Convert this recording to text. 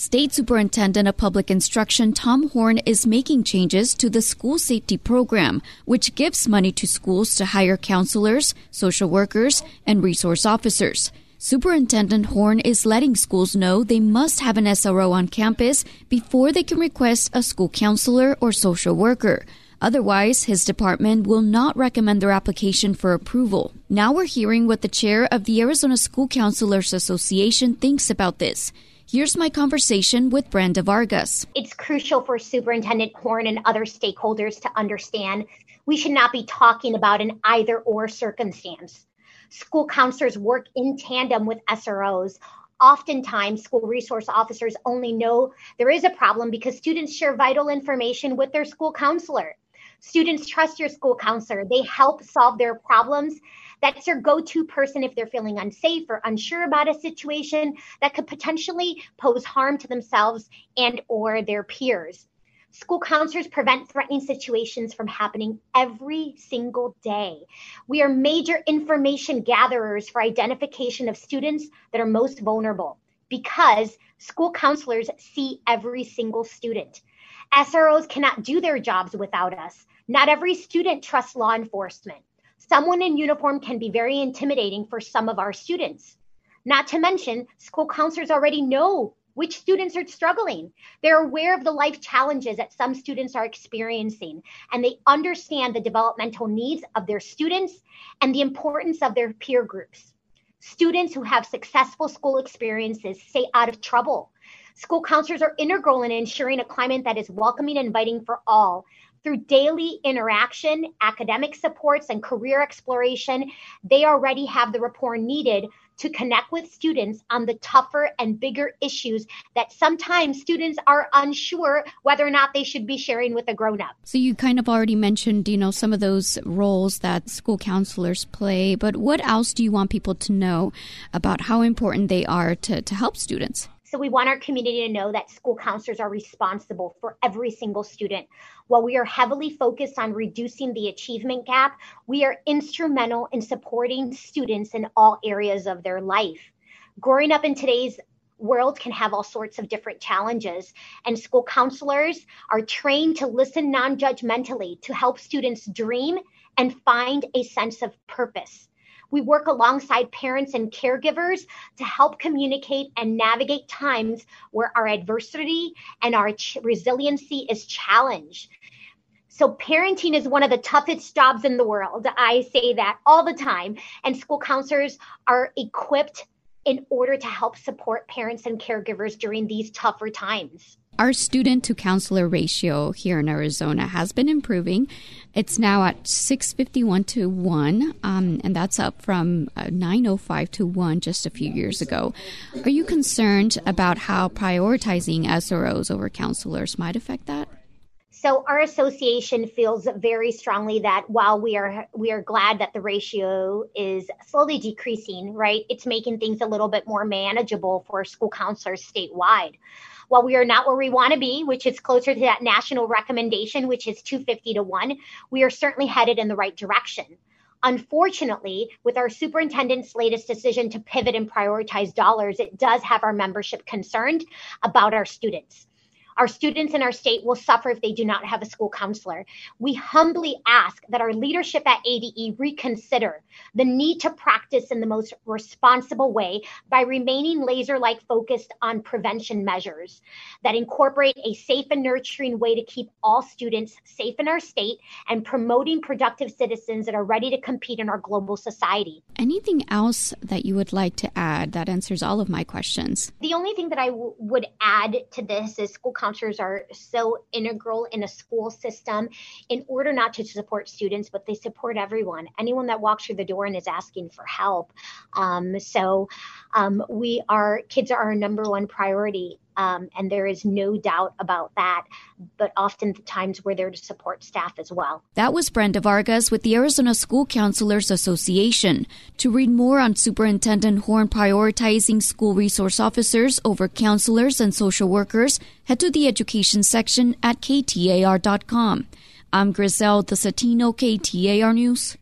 State Superintendent of Public Instruction Tom Horne is making changes to the school safety program, which gives money to schools to hire counselors, social workers, and resource officers. Superintendent Horne is letting schools know they must have an SRO on campus before they can request a school counselor or social worker. Otherwise, his department will not recommend their application for approval. Now we're hearing what the chair of the Arizona School Counselors Association thinks about this. Here's my conversation with Brenda Vargas. It's crucial for Superintendent Horne and other stakeholders to understand we should not be talking about an either or circumstance. School counselors work in tandem with SROs. Oftentimes, school resource officers only know there is a problem because students share vital information with their school counselor. Students trust your school counselor. They help solve their problems that's your go-to person if they're feeling unsafe or unsure about a situation that could potentially pose harm to themselves and or their peers. School counselors prevent threatening situations from happening every single day. We are major information gatherers for identification of students that are most vulnerable because school counselors see every single student. SROs cannot do their jobs without us. Not every student trusts law enforcement. Someone in uniform can be very intimidating for some of our students. Not to mention, school counselors already know which students are struggling. They're aware of the life challenges that some students are experiencing, and they understand the developmental needs of their students and the importance of their peer groups. Students who have successful school experiences stay out of trouble. School counselors are integral in ensuring a climate that is welcoming and inviting for all, through daily interaction, academic supports, and career exploration, they already have the rapport needed to connect with students on the tougher and bigger issues that sometimes students are unsure whether or not they should be sharing with a grown up. So you kind of already mentioned, you know, some of those roles that school counselors play, but what else do you want people to know about how important they are to, to help students? So we want our community to know that school counselors are responsible for every single student. While we are heavily focused on reducing the achievement gap, we are instrumental in supporting students in all areas of their life. Growing up in today's world can have all sorts of different challenges. And school counselors are trained to listen non judgmentally to help students dream and find a sense of purpose. We work alongside parents and caregivers to help communicate and navigate times where our adversity and our ch- resiliency is challenged. So, parenting is one of the toughest jobs in the world. I say that all the time. And school counselors are equipped in order to help support parents and caregivers during these tougher times. Our student to counselor ratio here in Arizona has been improving. It's now at 651 to 1, um, and that's up from uh, 905 to 1 just a few years ago. Are you concerned about how prioritizing SROs over counselors might affect that? So our association feels very strongly that while we are we are glad that the ratio is slowly decreasing, right? It's making things a little bit more manageable for school counselors statewide. While we are not where we want to be, which is closer to that national recommendation, which is 250 to 1, we are certainly headed in the right direction. Unfortunately, with our superintendent's latest decision to pivot and prioritize dollars, it does have our membership concerned about our students. Our students in our state will suffer if they do not have a school counselor. We humbly ask that our leadership at ADE reconsider the need to practice in the most responsible way by remaining laser like focused on prevention measures that incorporate a safe and nurturing way to keep all students safe in our state and promoting productive citizens that are ready to compete in our global society. Anything else that you would like to add that answers all of my questions? The only thing that I w- would add to this is school counselors are so integral in a school system in order not to support students, but they support everyone, anyone that walks through the door and is asking for help. Um, so um, we are kids are our number one priority. Um, and there is no doubt about that. But oftentimes we're there to support staff as well. That was Brenda Vargas with the Arizona School Counselors Association. To read more on Superintendent Horne prioritizing school resource officers over counselors and social workers, head to the education section at ktar.com. I'm Griselda Zetino, KTAR News.